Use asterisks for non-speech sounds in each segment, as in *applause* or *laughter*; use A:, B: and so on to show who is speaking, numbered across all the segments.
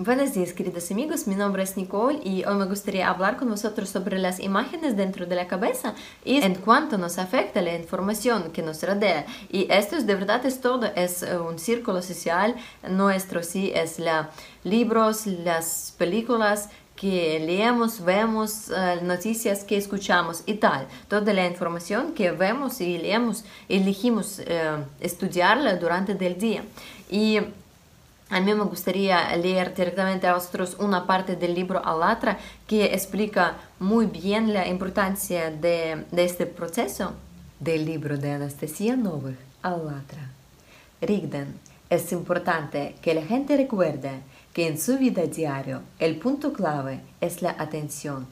A: Buenos días, queridos amigos. Mi nombre es Nicole y hoy me gustaría hablar con vosotros sobre las imágenes dentro de la cabeza y en cuanto nos afecta la información que nos rodea. Y esto es de verdad es todo, es eh, un círculo social nuestro, sí, es la libros, las películas que leemos, vemos, eh, noticias que escuchamos y tal. Toda la información que vemos y leemos, elegimos eh, estudiarla durante el día. Y a mí me gustaría leer directamente a vosotros una parte del libro Alatra que explica muy bien la importancia de, este proceso. Del libro de Anastasia Novik, Alatra. Rigden, es importante que la gente recuerde que en su vida diaria el punto clave es la atención.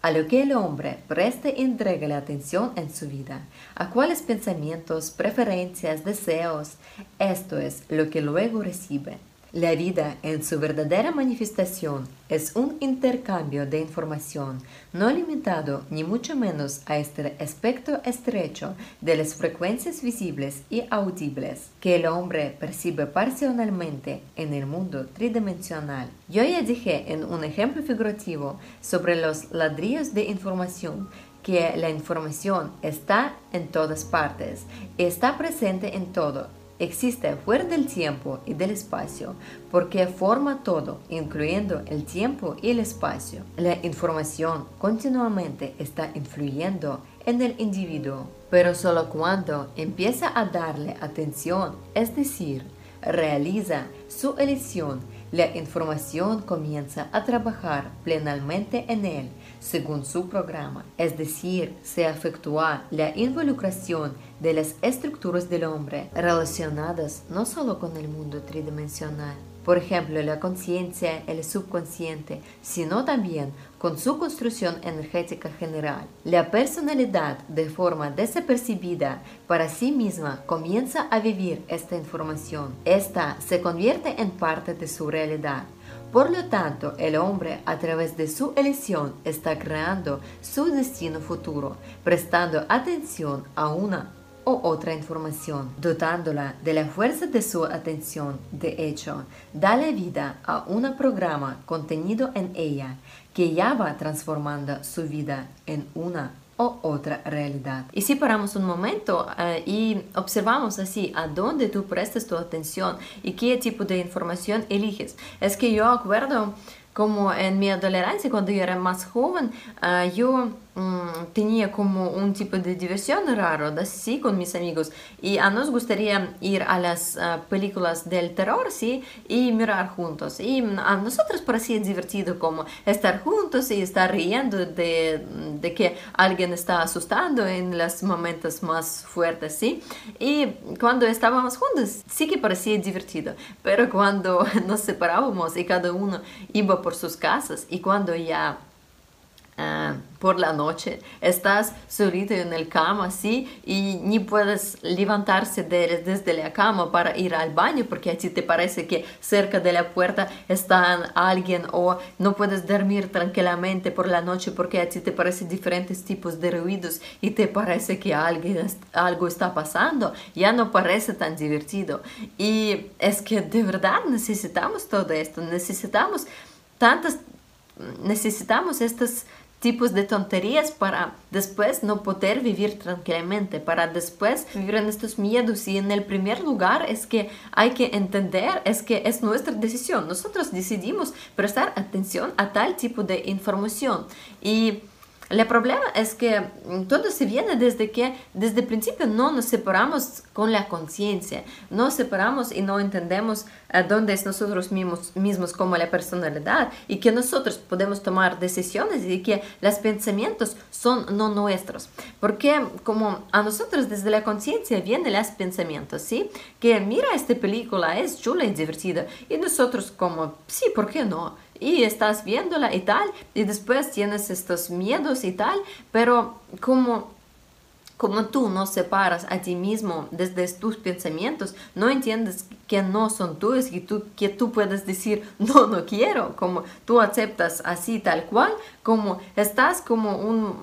A: A lo que el hombre preste y entregue la atención en su vida, a cuáles pensamientos, preferencias, deseos, esto es lo que luego recibe. La vida en su verdadera manifestación es un intercambio de información no limitado ni mucho menos a este aspecto estrecho de las frecuencias visibles y audibles que el hombre percibe parcialmente en el mundo tridimensional. Yo ya dije en un ejemplo figurativo sobre los ladrillos de información que la información está en todas partes, está presente en todo existe fuera del tiempo y del espacio porque forma todo, incluyendo el tiempo y el espacio. La información continuamente está influyendo en el individuo, pero solo cuando empieza a darle atención, es decir, realiza su elección, la información comienza a trabajar plenamente en él según su programa, es decir, se efectúa la involucración de las estructuras del hombre relacionadas no solo con el mundo tridimensional, por ejemplo, la conciencia, el subconsciente, sino también con su construcción energética general. La personalidad, de forma desapercibida para sí misma, comienza a vivir esta información. Esta se convierte en parte de su realidad. Por lo tanto, el hombre a través de su elección está creando su destino futuro, prestando atención a una o otra información, dotándola de la fuerza de su atención. De hecho, da la vida a un programa contenido en ella que ya va transformando su vida en una o otra realidad. Y si paramos un momento eh, y observamos así a dónde tú prestas tu atención y qué tipo de información eliges, es que yo acuerdo como en mi adolescencia, cuando era más joven, eh, yo tenía como un tipo de diversión raro, sí, con mis amigos. Y a nos gustaría ir a las películas del terror, sí, y mirar juntos. Y a nosotros parecía divertido como estar juntos y estar riendo de, de que alguien está asustando en los momentos más fuertes, sí. Y cuando estábamos juntos, sí que parecía divertido. Pero cuando nos separábamos y cada uno iba por sus casas y cuando ya Ah, por la noche, estás solito en el cama, ¿sí? Y ni puedes levantarse desde la cama para ir al baño porque a ti te parece que cerca de la puerta está alguien o no puedes dormir tranquilamente por la noche porque a ti te parecen diferentes tipos de ruidos y te parece que alguien, algo está pasando, ya no parece tan divertido. Y es que de verdad necesitamos todo esto, necesitamos tantas, necesitamos estas tipos de tonterías para después no poder vivir tranquilamente, para después vivir en estos miedos. Y en el primer lugar es que hay que entender, es que es nuestra decisión. Nosotros decidimos prestar atención a tal tipo de información. Y el problema es que todo se viene desde que desde el principio no nos separamos con la conciencia, no separamos y no entendemos a dónde es nosotros mismos, mismos como la personalidad y que nosotros podemos tomar decisiones y que los pensamientos son no nuestros. Porque como a nosotros desde la conciencia vienen los pensamientos, ¿sí? Que mira esta película, es chula y divertida y nosotros como, sí, ¿por qué no? Y estás viéndola y tal, y después tienes estos miedos y tal, pero como como tú no separas a ti mismo desde tus pensamientos, no entiendes que no son tuyos y tú, que tú puedes decir, *laughs* no, no quiero, como tú aceptas así tal cual, como estás como un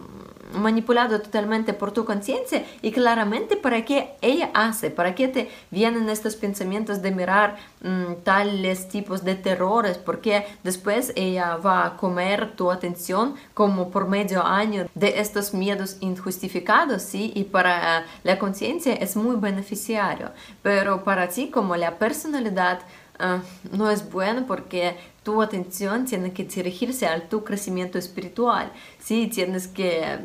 A: manipulado totalmente por tu conciencia y claramente para qué ella hace, para qué te vienen estos pensamientos de mirar mm, tales tipos de terrores, porque después ella va a comer tu atención como por medio año de estos miedos injustificados, ¿sí? Y para la conciencia es muy beneficiario, pero para ti como la personalidad uh, no es bueno porque tu atención tiene que dirigirse al tu crecimiento espiritual, ¿sí? Tienes que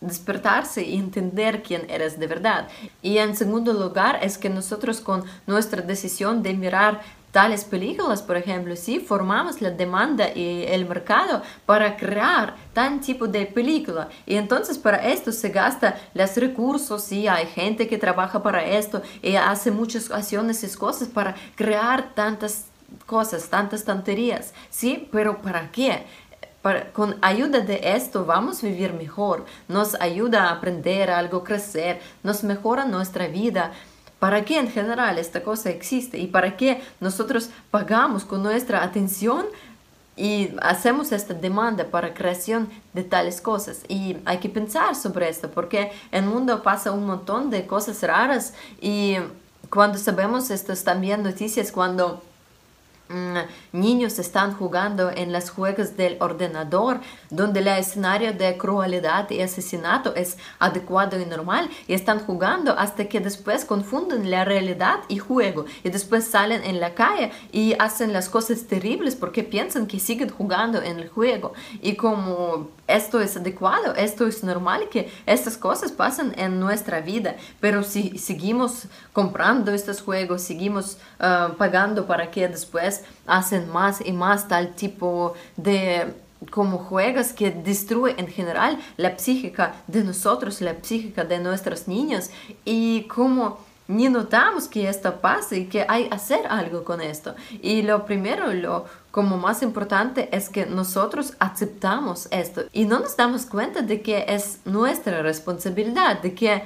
A: despertarse y entender quién eres de verdad. Y en segundo lugar es que nosotros con nuestra decisión de mirar tales películas, por ejemplo, si formamos la demanda y el mercado para crear tan tipo de película. Y entonces para esto se gasta los recursos y hay gente que trabaja para esto y hace muchas acciones y cosas para crear tantas cosas, tantas tonterías. Sí, pero ¿para qué? con ayuda de esto vamos a vivir mejor, nos ayuda a aprender algo, crecer, nos mejora nuestra vida. ¿Para qué en general esta cosa existe? ¿Y para qué nosotros pagamos con nuestra atención y hacemos esta demanda para creación de tales cosas? Y hay que pensar sobre esto porque en el mundo pasa un montón de cosas raras y cuando sabemos estas también noticias, cuando niños están jugando en los juegos del ordenador, donde el escenario de crueldad y asesinato es adecuado y normal, y están jugando hasta que después confunden la realidad y juego, y después salen en la calle y hacen las cosas terribles porque piensan que siguen jugando en el juego. Y como esto es adecuado, esto es normal que estas cosas pasan en nuestra vida, pero si seguimos comprando estos juegos, seguimos ah, pagando para que después hacen más y más tal tipo de como juegos que destruyen en general la psíquica de nosotros, la psíquica de nuestros niños. Y como ni notamos que esto pasa y que hay hacer algo con esto. Y lo primero, lo como más importante es que nosotros aceptamos esto. Y no nos damos cuenta de que es nuestra responsabilidad, de que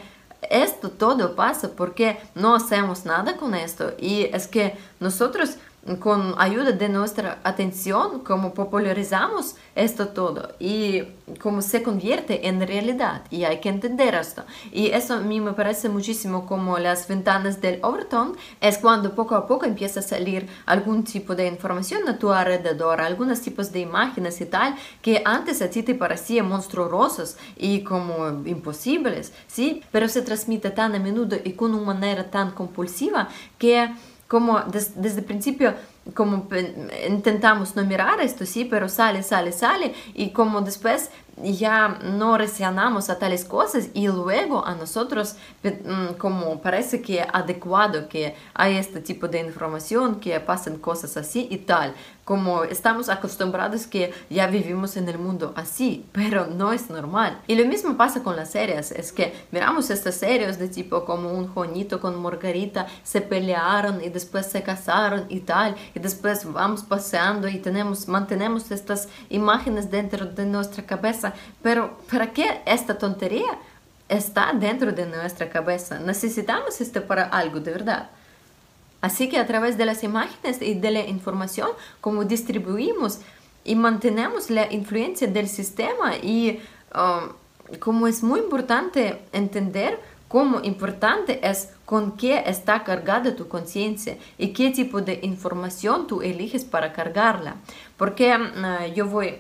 A: esto todo pasa porque no hacemos nada con esto. Y es que nosotros con ayuda de nuestra atención, como popularizamos esto todo y cómo se convierte en realidad. Y hay que entender esto. Y eso a mí me parece muchísimo como las ventanas del Overton, es cuando poco a poco empieza a salir algún tipo de información a tu alrededor, algunos tipos de imágenes y tal, que antes a ti te parecían monstruosos y como imposibles, ¿sí? Pero se transmite tan a menudo y con una manera tan compulsiva que como desde el principio como intentamos no mirar esto, sí, pero sale, sale, sale, y como después ya no reaccionamos a tales cosas y luego a nosotros mm, como parece que adecuado que hay este tipo de información, que pasan cosas así y tal, como estamos acostumbrados que ya vivimos en el mundo así, pero no es normal. Y lo mismo pasa con las series, es que miramos estas series de tipo como un Juanito con Margarita se pelearon y después se casaron y tal, y después vamos paseando y tenemos, mantenemos estas imágenes dentro de nuestra cabeza pero ¿para qué esta tontería está dentro de nuestra cabeza? Necesitamos esto para algo de verdad. Así que a través de las imágenes y de la información, como distribuimos y mantenemos la influencia del sistema y um, como es muy importante entender cómo importante es con qué está cargada tu conciencia y qué tipo de información tú eliges para cargarla. Porque uh, yo voy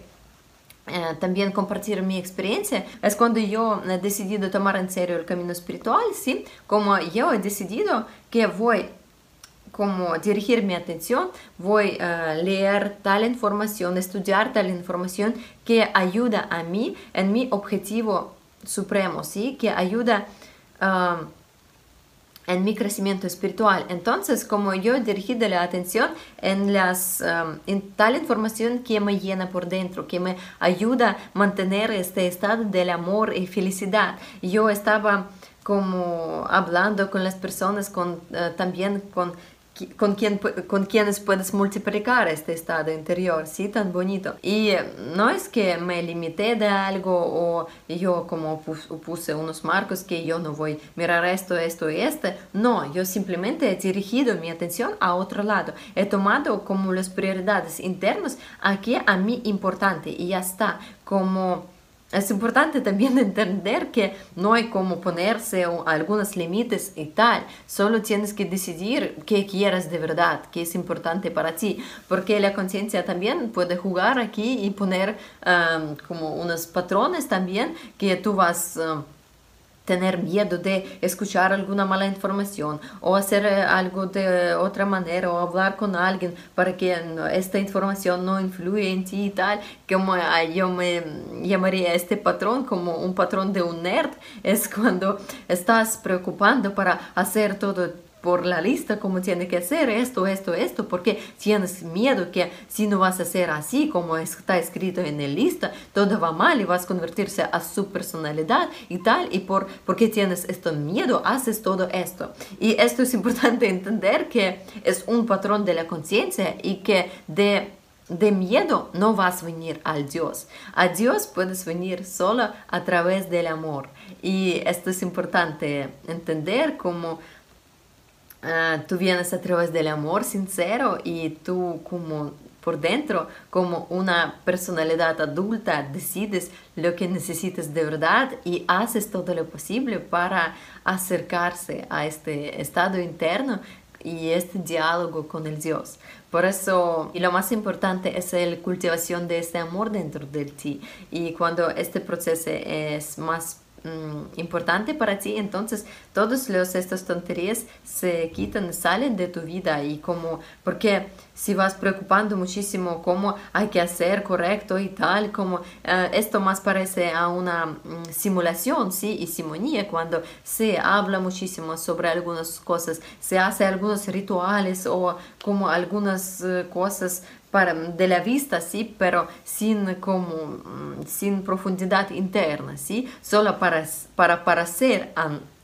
A: también compartir mi experiencia es cuando yo he decidido tomar en serio el camino espiritual, ¿sí? Como yo he decidido que voy como dirigir mi atención, voy a leer tal información, estudiar tal información que ayuda a mí en mi objetivo supremo, ¿sí? Que ayuda a en mi crecimiento espiritual. Entonces, como yo he dirigido la atención en, las, um, en tal información que me llena por dentro, que me ayuda a mantener este estado del amor y felicidad. Yo estaba como hablando con las personas, con, uh, también con con, quien, con quienes puedes multiplicar este estado interior, ¿sí? Tan bonito. Y eh, no es que me limité de algo o yo como puse unos marcos que yo no voy a mirar esto, esto y este. No, yo simplemente he dirigido mi atención a otro lado. He tomado como las prioridades internas aquí a mí importante y ya está. Como es importante también *laughs* entender que no hay como ponerse algunos límites y tal, solo tienes que decidir qué quieres de verdad, qué es importante para ti, porque la conciencia también puede jugar aquí y poner um, como unos patrones también que tú vas... tener miedo de escuchar alguna mala información o hacer eh, algo de otra manera o hablar con alguien para que esta información no influya en ti y tal, como yo me llamaría este patrón como un patrón de un nerd, es cuando estás preocupando para hacer todo por la lista como tiene que hacer esto, esto, esto, porque tienes miedo que si no vas a hacer así como está escrito en la lista, todo va mal y vas a convertirse a su personalidad y tal, y por, porque tienes este miedo, haces todo esto. Y esto es importante *laughs* entender que es un patrón de la conciencia y que de de miedo no vas a venir al Dios. A Dios puedes venir solo a través del amor. Y esto es importante entender como Ah, tú vienes a través del amor sincero y tú como por dentro, como una personalidad adulta, decides lo que necesitas de verdad y haces todo lo posible para acercarse a este estado interno y este diálogo con el Dios. Por eso, y lo más importante es la cultivación de este amor dentro de ti. Y cuando este proceso es más Mm, importante para ti, entonces todas estas tonterías se quitan, salen de tu vida y como, porque si vas preocupando muchísimo cómo hay que hacer correcto y tal, como eh, esto más parece a una mm, simulación, ¿sí? Y simonía, cuando se habla muchísimo sobre algunas cosas, se hace algunos rituales o como algunas eh, cosas para, de la vista, sí, pero sin, como, mm, sin profundidad interna, sí, solo para, para, ser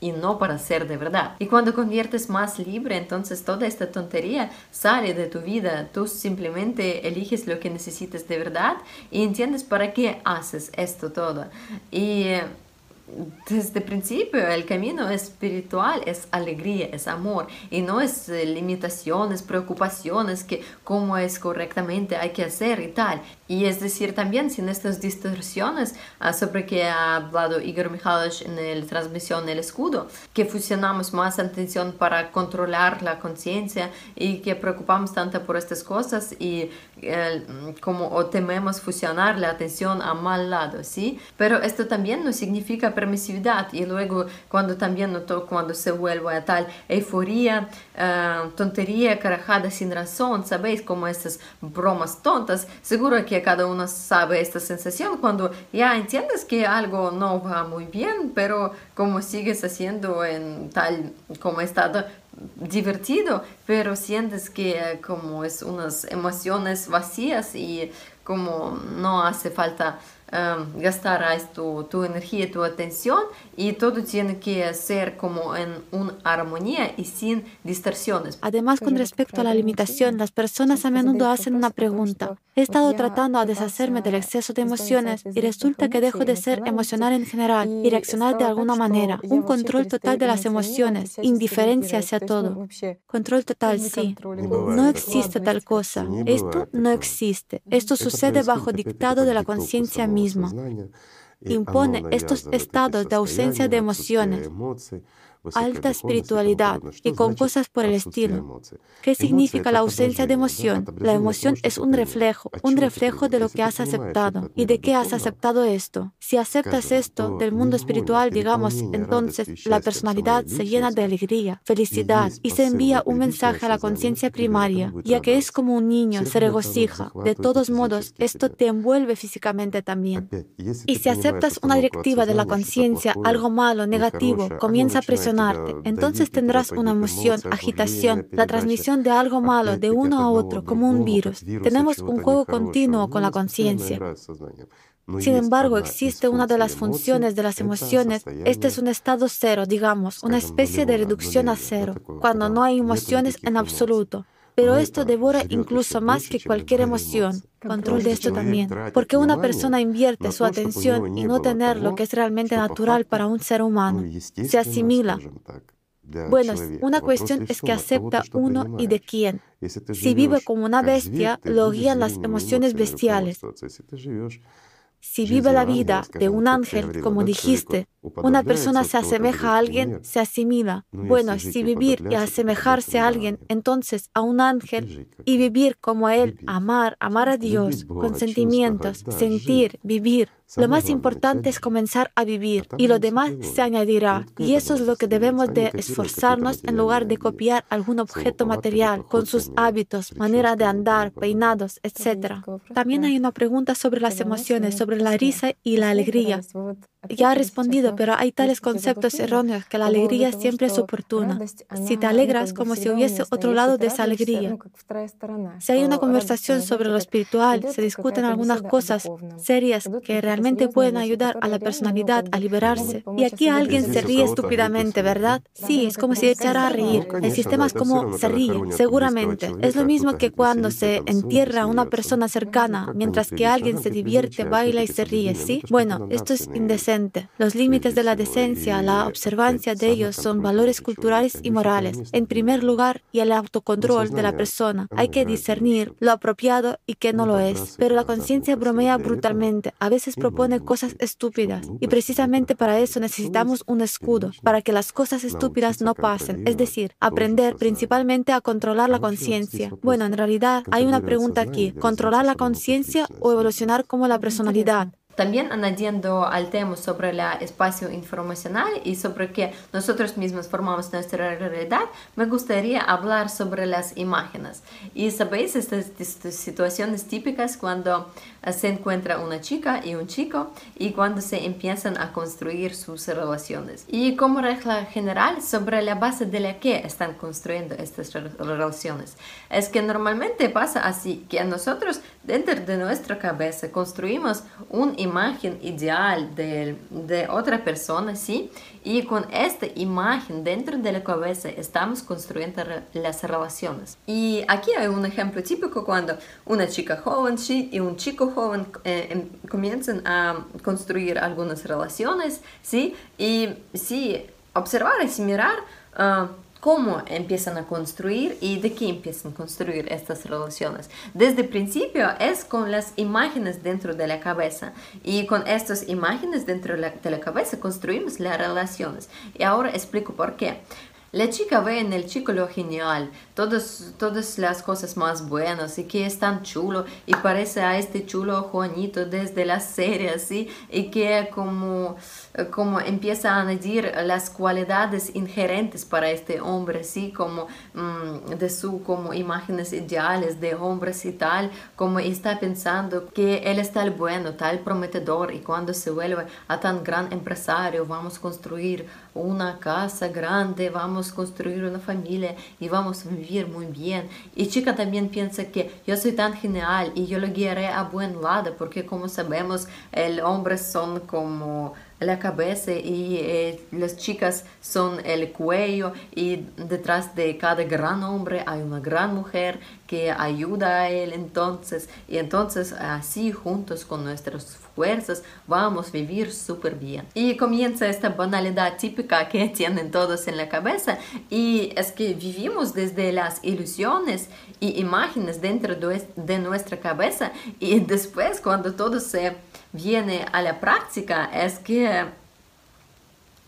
A: y no para ser de verdad. Y cuando conviertes más libre, entonces toda esta tontería sale de tu vida, tú simplemente eliges lo que necesitas de verdad y entiendes para qué haces esto todo. Y desde principio el camino espiritual es alegría, es amor y no es eh, limitaciones, preocupaciones que cómo es correctamente hay que hacer y tal. Y es decir, también sin estas distorsiones ah, sobre que ha hablado Igor Mikhailovich en la transmisión El Escudo, que fusionamos más atención para controlar la conciencia y que preocupamos tanto por estas cosas y como o tememos fusionar la atención a mal lado, ¿sí? Pero esto también no significa permisividad y luego cuando también noto cuando se vuelve a tal euforía, uh, tontería, carajada sin razón, ¿sabéis? Como estas bromas tontas, seguro que cada uno sabe esta sensación cuando ya entiendes que algo no va muy bien, pero como sigues haciendo en tal como estado divertido, pero sientes que eh, como es unas emociones vacías y como no hace falta um, gastar tu, tu energía, tu atención y todo tiene que ser como en una armonía y sin distorsiones.
B: Además, con respecto a la limitación, las personas a menudo hacen una pregunta. He estado tratando a deshacerme del exceso de emociones y resulta que dejo de ser emocional en general y reaccionar de alguna manera. Un control total de las emociones, indiferencia hacia todo. Control total, sí. No existe tal cosa. Esto no existe. Esto sucede bajo dictado de la conciencia misma impone estos estados de ausencia de emociones alta espiritualidad y con cosas por el estilo. ¿Qué significa la ausencia de emoción? La emoción es un reflejo, un reflejo de lo que has aceptado y de qué has aceptado esto. Si aceptas esto del mundo espiritual, digamos, entonces la personalidad se llena de alegría, felicidad y se envía un mensaje a la conciencia primaria, ya que es como un niño, se regocija. De todos modos, esto te envuelve físicamente también. Y si aceptas una directiva de la conciencia, algo malo, negativo, comienza a presionar entonces tendrás una emoción, agitación, la transmisión de algo malo de uno a otro como un virus. Tenemos un juego continuo con la conciencia. Sin embargo, existe una de las funciones de las emociones. Este es un estado cero, digamos, una especie de reducción a cero, cuando no hay emociones en absoluto. Pero esto devora incluso más que cualquier emoción. Control de esto también. Porque una persona invierte su atención y no tener lo que es realmente natural para un ser humano. Se asimila. Bueno, una cuestión es que acepta uno y de quién. Si vive como una bestia, lo guían las emociones bestiales. Si vive la vida de un ángel, como dijiste, una persona se asemeja a alguien, se asimila. Bueno, si vivir y asemejarse a alguien, entonces a un ángel, y vivir como él, amar, amar a Dios, con sentimientos, sentir, vivir, lo más importante es comenzar a vivir y lo demás se añadirá. Y eso es lo que debemos de esforzarnos en lugar de copiar algún objeto material con sus hábitos, manera de andar, peinados, etc. También hay una pregunta sobre las emociones, sobre la risa y la alegría. Ya he respondido, pero hay tales conceptos erróneos que la alegría siempre es oportuna. Si te alegras como si hubiese otro lado de esa alegría. Si hay una conversación sobre lo espiritual, se discuten algunas cosas serias que realmente pueden ayudar a la personalidad a liberarse. Y aquí alguien se ríe estúpidamente, ¿verdad? Sí, es como si echara a reír. El sistema es como se ríe, seguramente. Es lo mismo que cuando se entierra a una persona cercana, mientras que alguien se divierte, baila y se ríe, ¿sí? Bueno, esto es indecente los límites de la decencia, la observancia de ellos son valores culturales y morales, en primer lugar, y el autocontrol de la persona. Hay que discernir lo apropiado y qué no lo es. Pero la conciencia bromea brutalmente, a veces propone cosas estúpidas, y precisamente para eso necesitamos un escudo, para que las cosas estúpidas no pasen, es decir, aprender principalmente a controlar la conciencia. Bueno, en realidad hay una pregunta aquí, ¿controlar la conciencia o evolucionar como la personalidad?
A: También añadiendo al tema sobre el espacio informacional y sobre que nosotros mismos formamos nuestra realidad, me gustaría hablar sobre las imágenes. Y sabéis, estas, situaciones típicas cuando se encuentra una chica y un chico y cuando se empiezan a construir sus relaciones. Y como regla general, sobre la base de la que están construyendo estas relaciones, es que normalmente pasa así, que nosotros dentro de nuestra cabeza construimos un imagen ideal de, otra persona, ¿sí? Y con esta imagen dentro de la cabeza estamos construyendo las relaciones. Y aquí hay un ejemplo típico cuando una chica joven ¿sí? y un chico joven eh, em, comienzan a construir algunas relaciones, ¿sí? Y sí, observar y mirar... Uh, cómo empiezan a construir y de qué empiezan a construir estas relaciones. Desde el principio es con las imágenes dentro de la cabeza y con estas imágenes dentro de la cabeza construimos las relaciones. Y ahora explico por qué. La chica ve en el chico lo genial, todas, todas las cosas más buenas y que es tan chulo y parece a este chulo Juanito desde la serie, así Y que como, como empieza a añadir las cualidades inherentes para este hombre, así Como mm, de su como imágenes ideales de hombres y tal, como está pensando que él es tal bueno, tal prometedor y cuando se vuelve a tan gran empresario vamos a construir una casa grande, vamos a construir una familia y vamos a vivir muy bien. Y chica también piensa que yo soy tan genial y yo lo guiaré a buen lado, porque como sabemos, el hombre son como la cabeza y eh, las chicas son el cuello y detrás de cada gran hombre hay una gran mujer que ayuda a él. Entonces y entonces así juntos con nuestras fuerzas vamos a vivir súper bien. Y comienza esta banalidad típica que *laughs* tienen todos en la cabeza. Y es que vivimos desde las ilusiones y imágenes dentro de nuestra cabeza. Y después cuando todo se viene a la práctica es que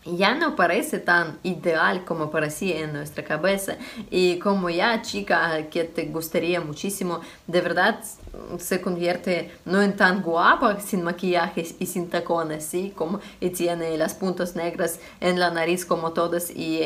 A: ya no parece tan ideal como parecía en nuestra cabeza y como ya chica que te gustaría muchísimo, de verdad se convierte no en tan guapa sin maquillaje y sin tacones, ¿sí? Como, y tiene las puntos negras en la nariz como todas y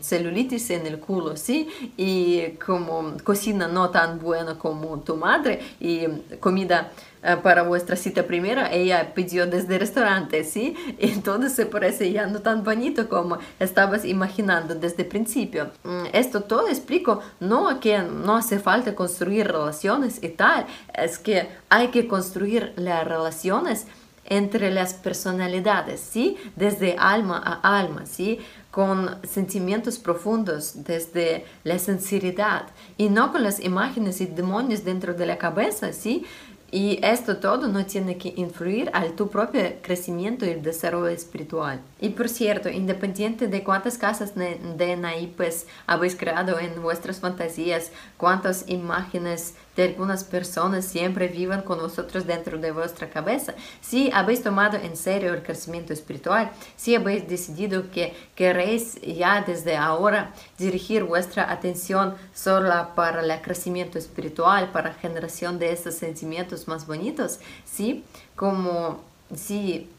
A: celulitis en el culo, ¿sí? Y como cocina no tan buena como tu madre y comida eh, para vuestra cita primera, ella pidió desde el restaurante, ¿sí? Entonces se parece ya no tan bonito como estabas imaginando desde el principio. Mm, esto todo explico, no que no hace falta construir relaciones y tal, es que hay que construir las relaciones entre las personalidades, ¿sí? Desde alma a alma, ¿sí? Con sentimientos profundos, desde la sinceridad y no con las imágenes y demonios dentro de la cabeza, ¿sí? Y esto todo no tiene que influir al tu propio crecimiento y desarrollo espiritual. Y por cierto, independiente de cuántas casas de naipes habéis creado en vuestras fantasías, cuántas imágenes de algunas personas siempre vivan con vosotros dentro de vuestra cabeza. Si habéis tomado en serio el crecimiento espiritual, si habéis decidido que queréis ya desde ahora dirigir vuestra atención solo para el crecimiento espiritual, para generación de esos sentimientos más bonitos, sí, como si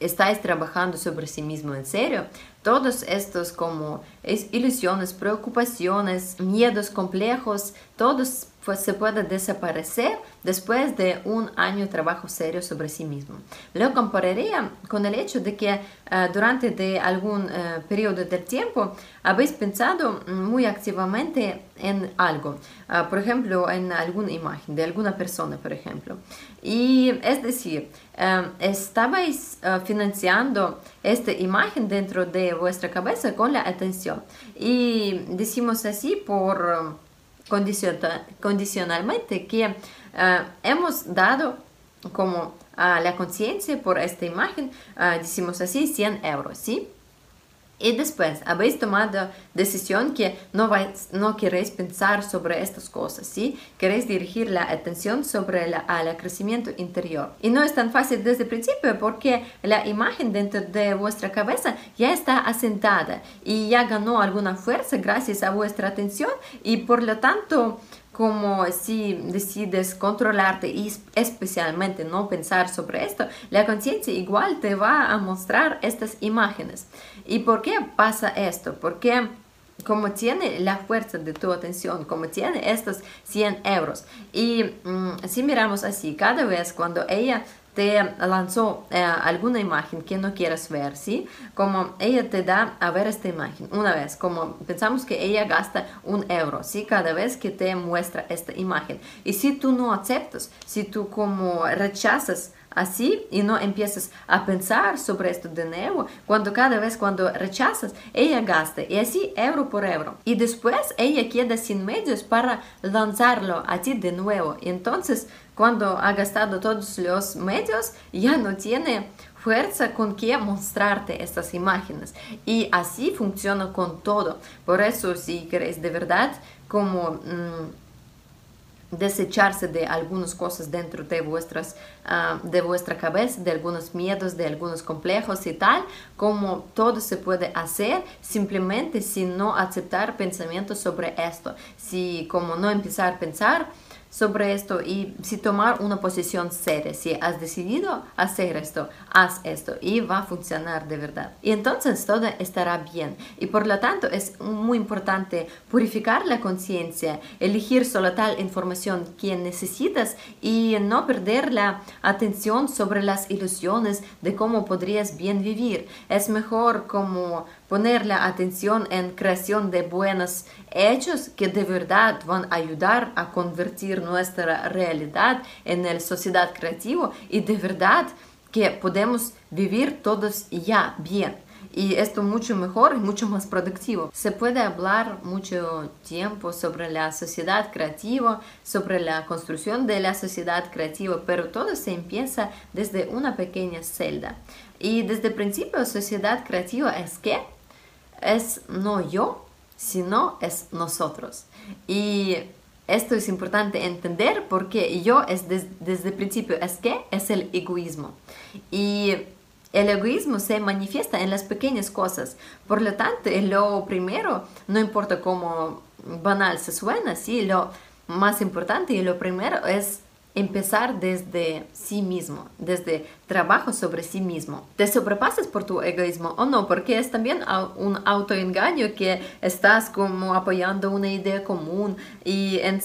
A: estáis trabajando sobre sí mismo en serio, todos estos como ilusiones, preocupaciones, miedos complejos, todos pues, se pueden desaparecer después de un año de trabajo serio sobre sí mismo. Lo compararía con el hecho de que eh, durante de algún eh, periodo del tiempo habéis pensado muy activamente en algo, eh, por ejemplo, en alguna imagen de alguna persona, por ejemplo. Y es decir, estabais financiando esta imagen dentro de vuestra cabeza con la atención. Y decimos así por condicionalmente que uh, hemos dado como a la conciencia por esta imagen, decimos así, 100 euros, ¿sí? Y después habéis tomado decisión que no, vais, no queréis pensar sobre estas cosas, ¿sí? Queréis dirigir la atención sobre el crecimiento interior. Y no es tan fácil desde el principio porque la imagen dentro de vuestra cabeza ya está asentada y ya ganó alguna fuerza gracias a vuestra atención y por lo tanto como si decides controlarte y especialmente no pensar sobre esto, la conciencia igual te va a mostrar estas imágenes. ¿Y por qué pasa esto? Porque como tiene la fuerza de tu atención, como tiene estos 100 euros. Y mm, si miramos así, cada vez cuando ella te lanzó eh, alguna imagen que no quieres ver, ¿sí? Como ella te da a ver esta imagen una vez, como pensamos que ella gasta un euro, ¿sí? Cada vez que te muestra esta imagen. Y si tú no aceptas, si tú como rechazas así y no empiezas a pensar sobre esto de nuevo, cuando cada vez cuando rechazas, ella gasta y así euro por euro. Y después ella queda sin medios para lanzarlo a ti de nuevo. Entonces cuando ha gastado todos los medios, ya no tiene fuerza con que mostrarte estas imágenes. Y así funciona con todo. Por eso, si queréis de verdad, como... Mm, desecharse de algunas cosas dentro de, vuestras, ah, de vuestra cabeza, de algunos miedos, de algunos complejos y tal, como todo se puede hacer simplemente sin no aceptar pensamientos sobre esto, si como no empezar a pensar sobre esto y si tomar una posición seria, si has decidido hacer esto, haz esto y va a funcionar de verdad. Y entonces todo estará bien. Y por lo tanto es muy importante purificar la conciencia, elegir solo tal información que necesitas y no perder la atención sobre las ilusiones de cómo podrías bien vivir. Es mejor como poner la atención en creación de buenos hechos que de verdad van a ayudar a convertir nuestra realidad en la sociedad creativa y de verdad que podemos vivir todos ya bien. Y esto mucho mejor y mucho más productivo. Se puede hablar mucho tiempo sobre la sociedad creativa, sobre la construcción de la sociedad creativa, pero todo se empieza desde una pequeña celda. Y desde el principio, sociedad creativa es que es no yo, sino es nosotros. Y esto es importante entender porque yo es desde el principio es que es el egoísmo. Y el egoísmo se manifiesta en las pequeñas cosas. Por lo tanto, lo primero, no importa cómo banal se suena, sí, lo más importante y lo primero es empezar desde sí mismo, desde trabajo sobre sí mismo. Te sobrepasas por tu egoísmo o no, porque es también un autoengaño que estás como apoyando una idea común y en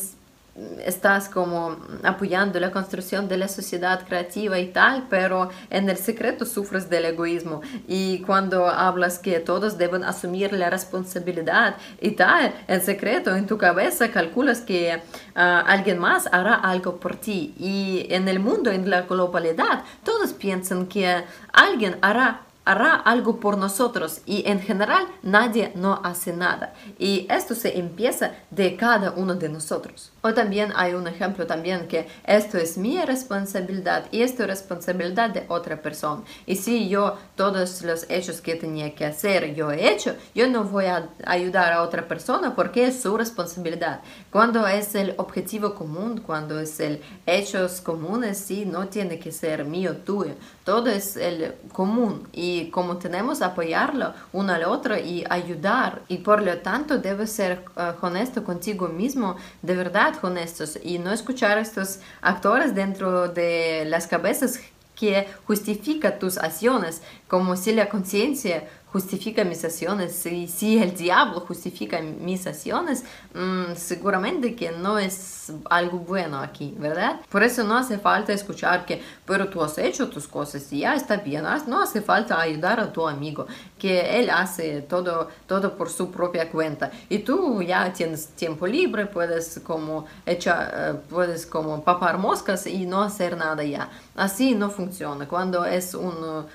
A: estás como apoyando la construcción de la sociedad creativa y tal, pero en el secreto sufres del egoísmo. Y cuando hablas que todos deben asumir la responsabilidad y tal, en secreto en tu cabeza calculas que ah, alguien más hará algo por ti. Y en el mundo, en la globalidad, todos piensan que alguien hará hará algo por nosotros y en general nadie no hace nada. Y esto se empieza de cada uno de nosotros. O también hay un ejemplo también que esto es mi responsabilidad y esto es responsabilidad de otra persona. Y si yo todos los hechos que tenía que hacer yo he hecho, yo no voy a ayudar a otra persona porque es su responsabilidad. Cuando es el objetivo común, cuando es el hechos comunes, sí, no tiene que ser mío, tuyo. Todo es el común y como tenemos apoyarlo uno al otro y ayudar. Y por lo tanto debes ser uh, honesto contigo mismo, de verdad honestos y no escuchar estos actores dentro de las cabezas que justifica tus acciones, como si la conciencia justifica mis acciones, y si el diablo justifica mis acciones, mmm, seguramente que no es algo bueno aquí, ¿verdad? Por eso no hace falta escuchar que, pero tú has hecho tus cosas y ya está bien, no hace falta ayudar a tu amigo, que él hace todo, todo por su propia cuenta y tú ya tienes tiempo libre, puedes como echar, eh, puedes como papar moscas y no hacer nada ya. Así no funciona. Cuando es un,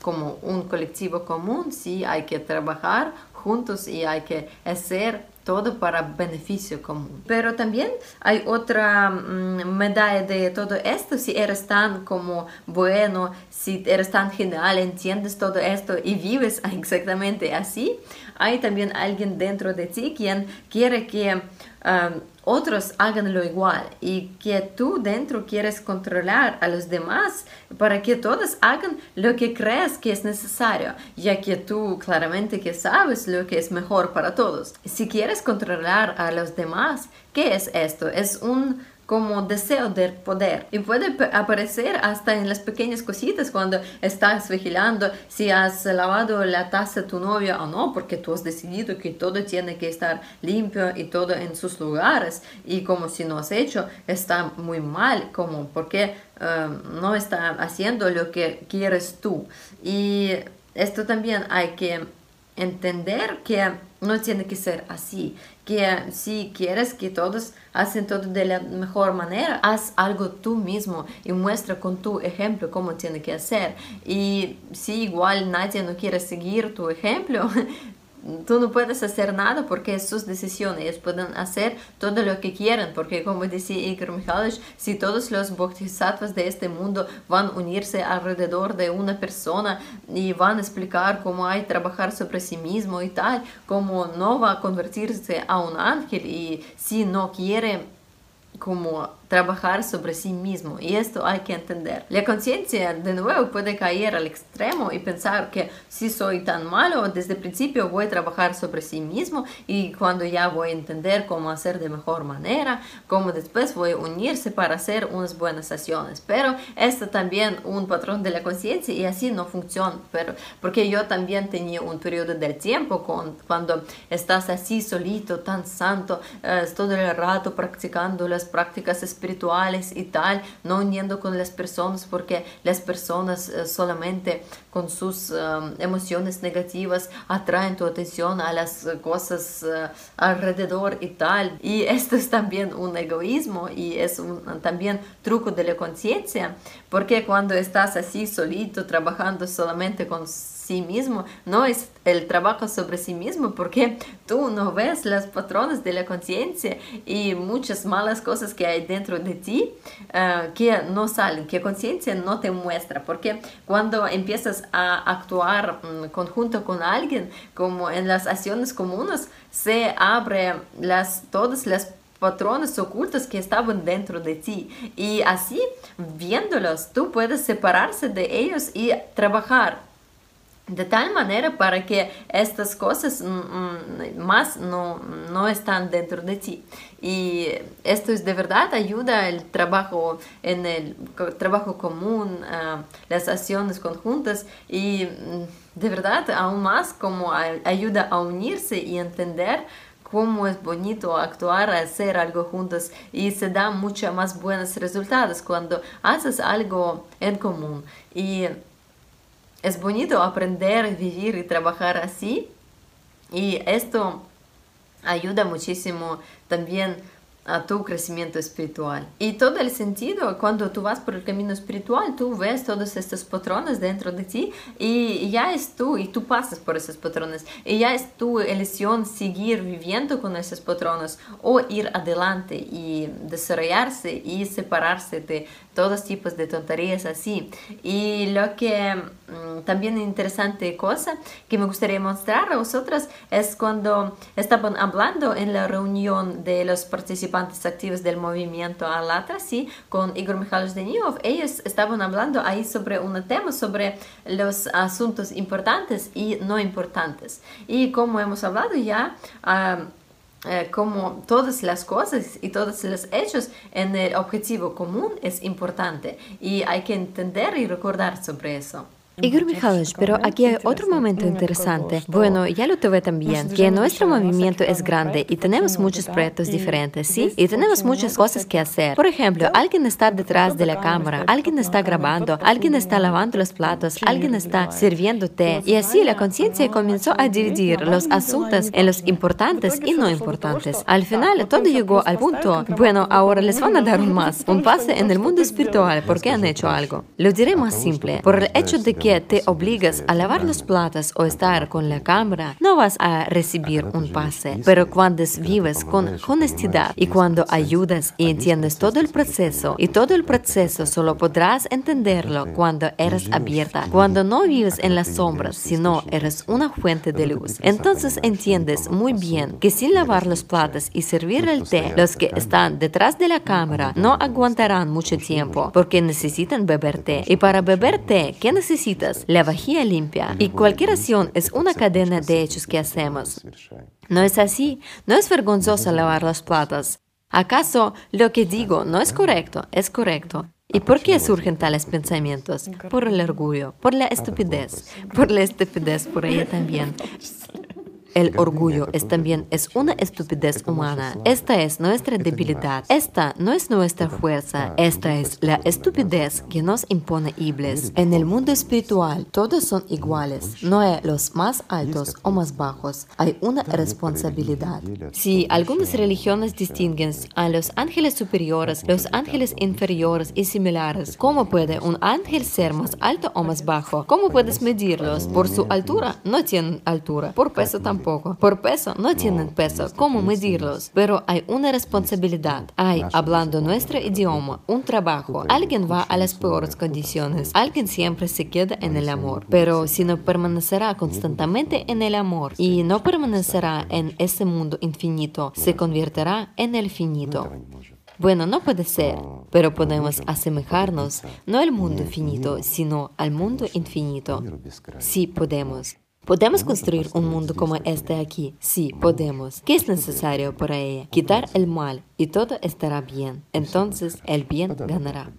A: como un colectivo común, sí hay que trabajar juntos y hay que hacer todo para beneficio común. Pero también hay otra mm, medalla de todo esto, si eres tan como bueno, si eres tan genial, entiendes todo esto y vives *laughs* exactamente así, hay también alguien dentro de ti quien quiere que um, otros hagan lo igual y que tú dentro quieres controlar a los demás para que todos hagan lo que crees que es necesario, ya que tú claramente que sabes lo que es mejor para todos. Si quieres controlar a los demás, ¿qué es esto? Es un como deseo de poder. Y puede aparecer hasta en las pequeñas cositas cuando estás vigilando si has lavado la taza tu novio o no porque tú has decidido que todo tiene que estar limpio y todo en sus lugares. Y como si no has hecho está muy mal como porque um, no está haciendo lo que quieres tú. Y esto también hay que entender que no tiene que ser así, que si quieres que todos hacen todo de la mejor manera, haz algo tú mismo y muestra con tu ejemplo cómo tiene que hacer. Y si igual nadie no quiere seguir tu ejemplo, *laughs* tú no puedes hacer nada porque es sus decisiones, pueden hacer todo lo que quieran, porque como decía Igor Mikhailovich, si todos los bodhisattvas de este mundo van a unirse alrededor de una persona y van a explicar cómo hay trabajar sobre sí mismo y tal, cómo no va a convertirse a un ángel y si no quiere como trabajar sobre sí mismo y esto hay que entender. La conciencia de nuevo puede caer al extremo y pensar que si soy tan malo, desde el principio voy a trabajar sobre sí mismo y cuando ya voy a entender cómo hacer de mejor manera, cómo después voy a unirse para hacer unas buenas acciones. Pero esto también un patrón de la conciencia y así no funciona. Pero porque yo también tenía un periodo del tiempo con, cuando estás así solito, tan santo, eh, todo el rato practicando las prácticas espirituales espirituales y tal, no uniendo con las personas porque las personas eh, solamente con sus um, emociones negativas atraen tu atención a las cosas uh, alrededor y tal. Y esto es también un egoísmo y es un también truco de la conciencia, porque cuando estás así solito trabajando solamente con sí mismo, no es el trabajo sobre sí mismo, porque tú no ves las patrones de la conciencia y muchas malas cosas que hay dentro de ti uh, que no salen, que conciencia no te muestra, porque cuando empiezas a actuar mm, conjunto con alguien, como en las acciones comunes, se abre las, todas las patrones ocultos que estaban dentro de ti. Y así, viéndolos, tú puedes separarse de ellos y trabajar de tal manera para que estas cosas mm, mm, más no, no, están dentro de ti. Y esto es de verdad ayuda el trabajo en el trabajo común, ah, las acciones conjuntas y mm, de verdad aún más como ayuda a unirse y entender cómo es bonito actuar, hacer algo juntos y se dan mucho más buenos resultados cuando haces algo en común. Y es bonito aprender, vivir y trabajar así. Y esto ayuda muchísimo también a tu crecimiento espiritual. Y todo el sentido, cuando tú vas por el camino espiritual, tú ves todos estos patrones dentro de ti y ya es tú, y tú pasas por esos patrones, y ya es tu elección seguir viviendo con esos patrones o ir adelante y desarrollarse y separarse de todos tipos de tonterías así. Y lo que mm, también interesante cosa que me gustaría mostrar a vosotros es cuando estaban hablando en la reunión de los participantes activos del movimiento Alatra, sí, con Igor Mikhailovich Danilov, ellos estaban hablando ahí sobre un tema, sobre los asuntos importantes y no importantes. Y como hemos hablado ya, ah, eh, como todas las cosas y todos los hechos en el objetivo común es importante y hay que entender y recordar sobre eso.
C: Igor Mikhailovich, pero aquí hay otro momento interesante. Bueno, ya lo tuve también, que nuestro movimiento es grande y tenemos muchos proyectos diferentes, ¿sí? Y tenemos muchas cosas que hacer. Por ejemplo, alguien está detrás de la cámara, alguien está grabando, alguien está lavando los platos, alguien está sirviendo té. Y así la conciencia comenzó a dividir los asuntos en los importantes y no importantes. Al final, todo llegó al punto, bueno, ahora les van a dar un más, *laughs* un pase en el mundo espiritual porque han hecho algo. Lo diré más simple, por el hecho de que que te obligas a lavar los platos o estar con la cámara, no vas a recibir un pase. Pero cuando vives con honestidad y cuando ayudas y entiendes todo el proceso, y todo el proceso solo podrás entenderlo cuando eres abierta, cuando no vives en las sombras, sino eres una fuente de luz. Entonces entiendes muy bien que sin lavar los platos y servir el té, los que están detrás de la cámara no aguantarán mucho tiempo porque necesitan beber té. Y para beber té, ¿qué necesitan? La vajilla limpia y cualquier acción es una cadena de hechos que hacemos. ¿No es así? ¿No es vergonzoso lavar los platos? ¿Acaso lo que digo no es correcto? Es correcto. ¿Y por qué surgen tales pensamientos? Por el orgullo, por la estupidez, por la estupidez por ella también. El orgullo es también es una estupidez humana. Esta es nuestra debilidad. Esta no es nuestra fuerza. Esta es la estupidez que nos impone Iblis. En el mundo espiritual todos son iguales. No hay los más altos o más bajos. Hay una responsabilidad. Si algunas religiones distinguen a los ángeles superiores, los ángeles inferiores y similares, ¿cómo puede un ángel ser más alto o más bajo? ¿Cómo puedes medirlos? Por su altura no tienen altura. Por peso tampoco poco. Por peso no tienen peso, ¿cómo medirlos? Pero hay una responsabilidad. Hay, hablando nuestro idioma, un trabajo. Alguien va a las peores condiciones. Alguien siempre se queda en el amor. Pero si no permanecerá constantemente en el amor y no permanecerá en ese mundo infinito, se convertirá en el finito. Bueno, no puede ser, pero podemos asemejarnos no al mundo finito, sino al mundo infinito. Sí podemos. ¿Podemos construir un mundo como este aquí? Sí, podemos. ¿Qué es necesario para ello? Quitar el mal y todo estará bien. Entonces el bien ganará.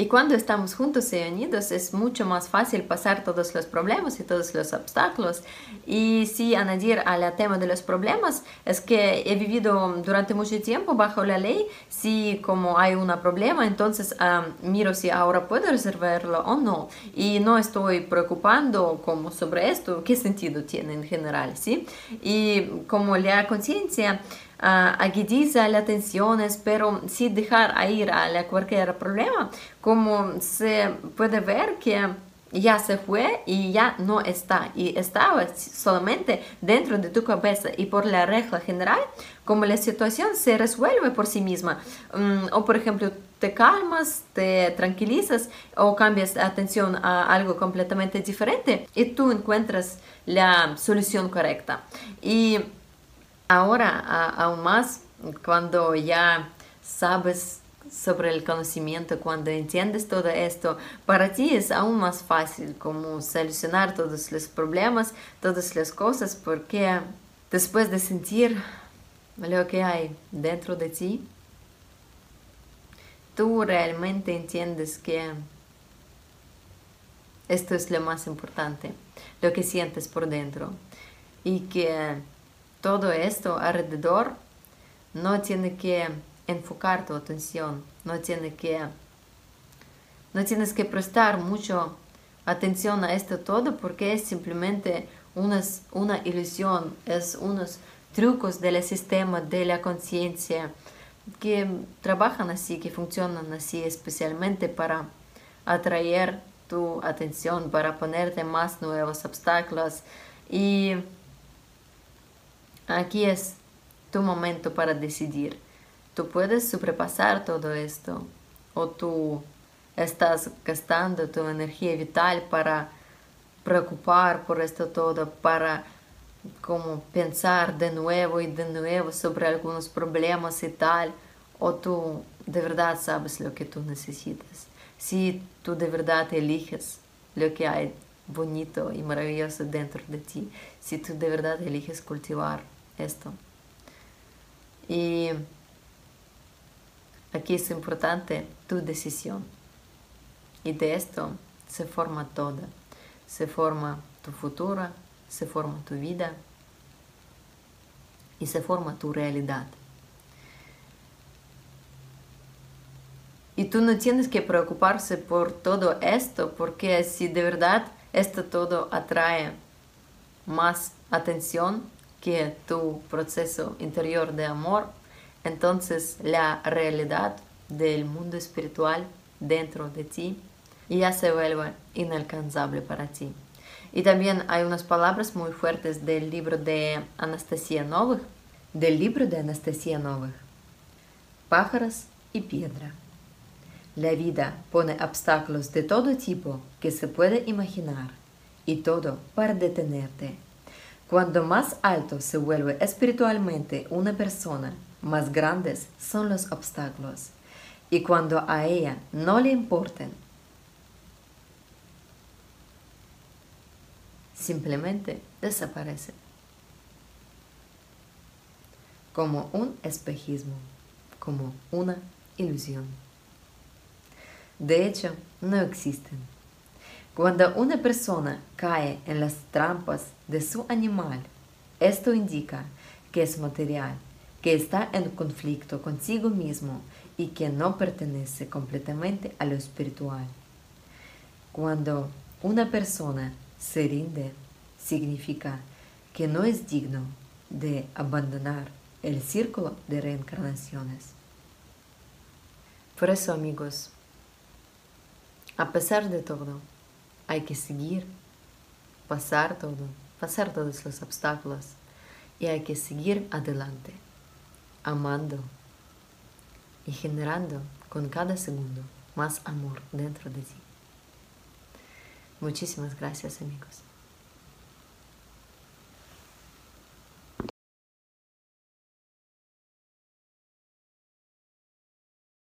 A: Y cuando estamos juntos y unidos es mucho más fácil pasar todos los problemas y todos los obstáculos. Y si añadir al tema de los problemas, es que he vivido durante mucho tiempo bajo la ley, si como hay un problema, entonces miro si ahora puedo resolverlo o no. Y no estoy preocupando como sobre esto, qué sentido tiene en general, ¿sí? Y como la conciencia agudiza las tensiones, pero sin dejar ir a cualquier problema, como se puede ver que ya se fue y ya no está y estaba solamente dentro de tu cabeza y por la regla general como la situación se resuelve por sí misma. Mm, o por ejemplo te calmas, te tranquilizas o cambias atención a algo completamente diferente y tú encuentras la solución correcta. Y Ahora, aún más, cuando ya sabes sobre el conocimiento, cuando entiendes todo esto, para ti es aún más fácil como solucionar todos los problemas, todas las cosas, porque después de sentir lo que hay dentro de ti, tú realmente entiendes que esto es lo más importante, lo que sientes por dentro y que todo esto alrededor no tiene que enfocar tu atención, no tiene que no tienes que prestar mucho atención a esto todo porque es simplemente unas, una ilusión, es unos trucos del sistema de la conciencia que trabajan así, que funcionan así especialmente para atraer tu atención, para ponerte más nuevos obstáculos. Y aquí es tu momento para decidir. Tú puedes sobrepasar todo esto o tú estás gastando tu energía vital para preocupar por esto todo, para como pensar de nuevo y de nuevo sobre algunos problemas y tal, o tú de verdad sabes lo que tú necesitas. Si tú de verdad eliges lo que hay bonito y maravilloso dentro de ti, si tú de verdad eliges cultivar esto. Y aquí es importante tu decisión. Y de esto se forma todo. Se forma tu futuro, se forma tu vida y se forma tu realidad. Y tú no tienes que preocuparse por todo esto, porque si de verdad esto todo atrae más atención que tu proceso interior de amor, entonces la realidad del mundo espiritual dentro de ti ya se vuelve inalcanzable para ti. Y también hay unas palabras muy fuertes del libro de Anastasia Novых, del libro de Anastasia Novых, pájaros y piedra. La vida pone obstáculos de todo tipo que se puede imaginar y todo para detenerte. cuando más alto se vuelve espiritualmente una persona, más grandes son los obstáculos. Y cuando a ella no le importen simplemente desaparece. Como un espejismo, como una ilusión. De hecho, no existen. Cuando una persona cae en las trampas de su animal, esto indica que es material, que está en conflicto consigo mismo y que no pertenece completamente a lo espiritual. Cuando una persona se rinde significa que no es digno de abandonar el círculo de reencarnaciones. Por eso, amigos, a pesar de todo, hay que seguir, pasar todo, pasar todos los obstáculos y hay que seguir adelante, amando y generando con cada segundo más amor dentro de ti. Muchísimas gracias amigos.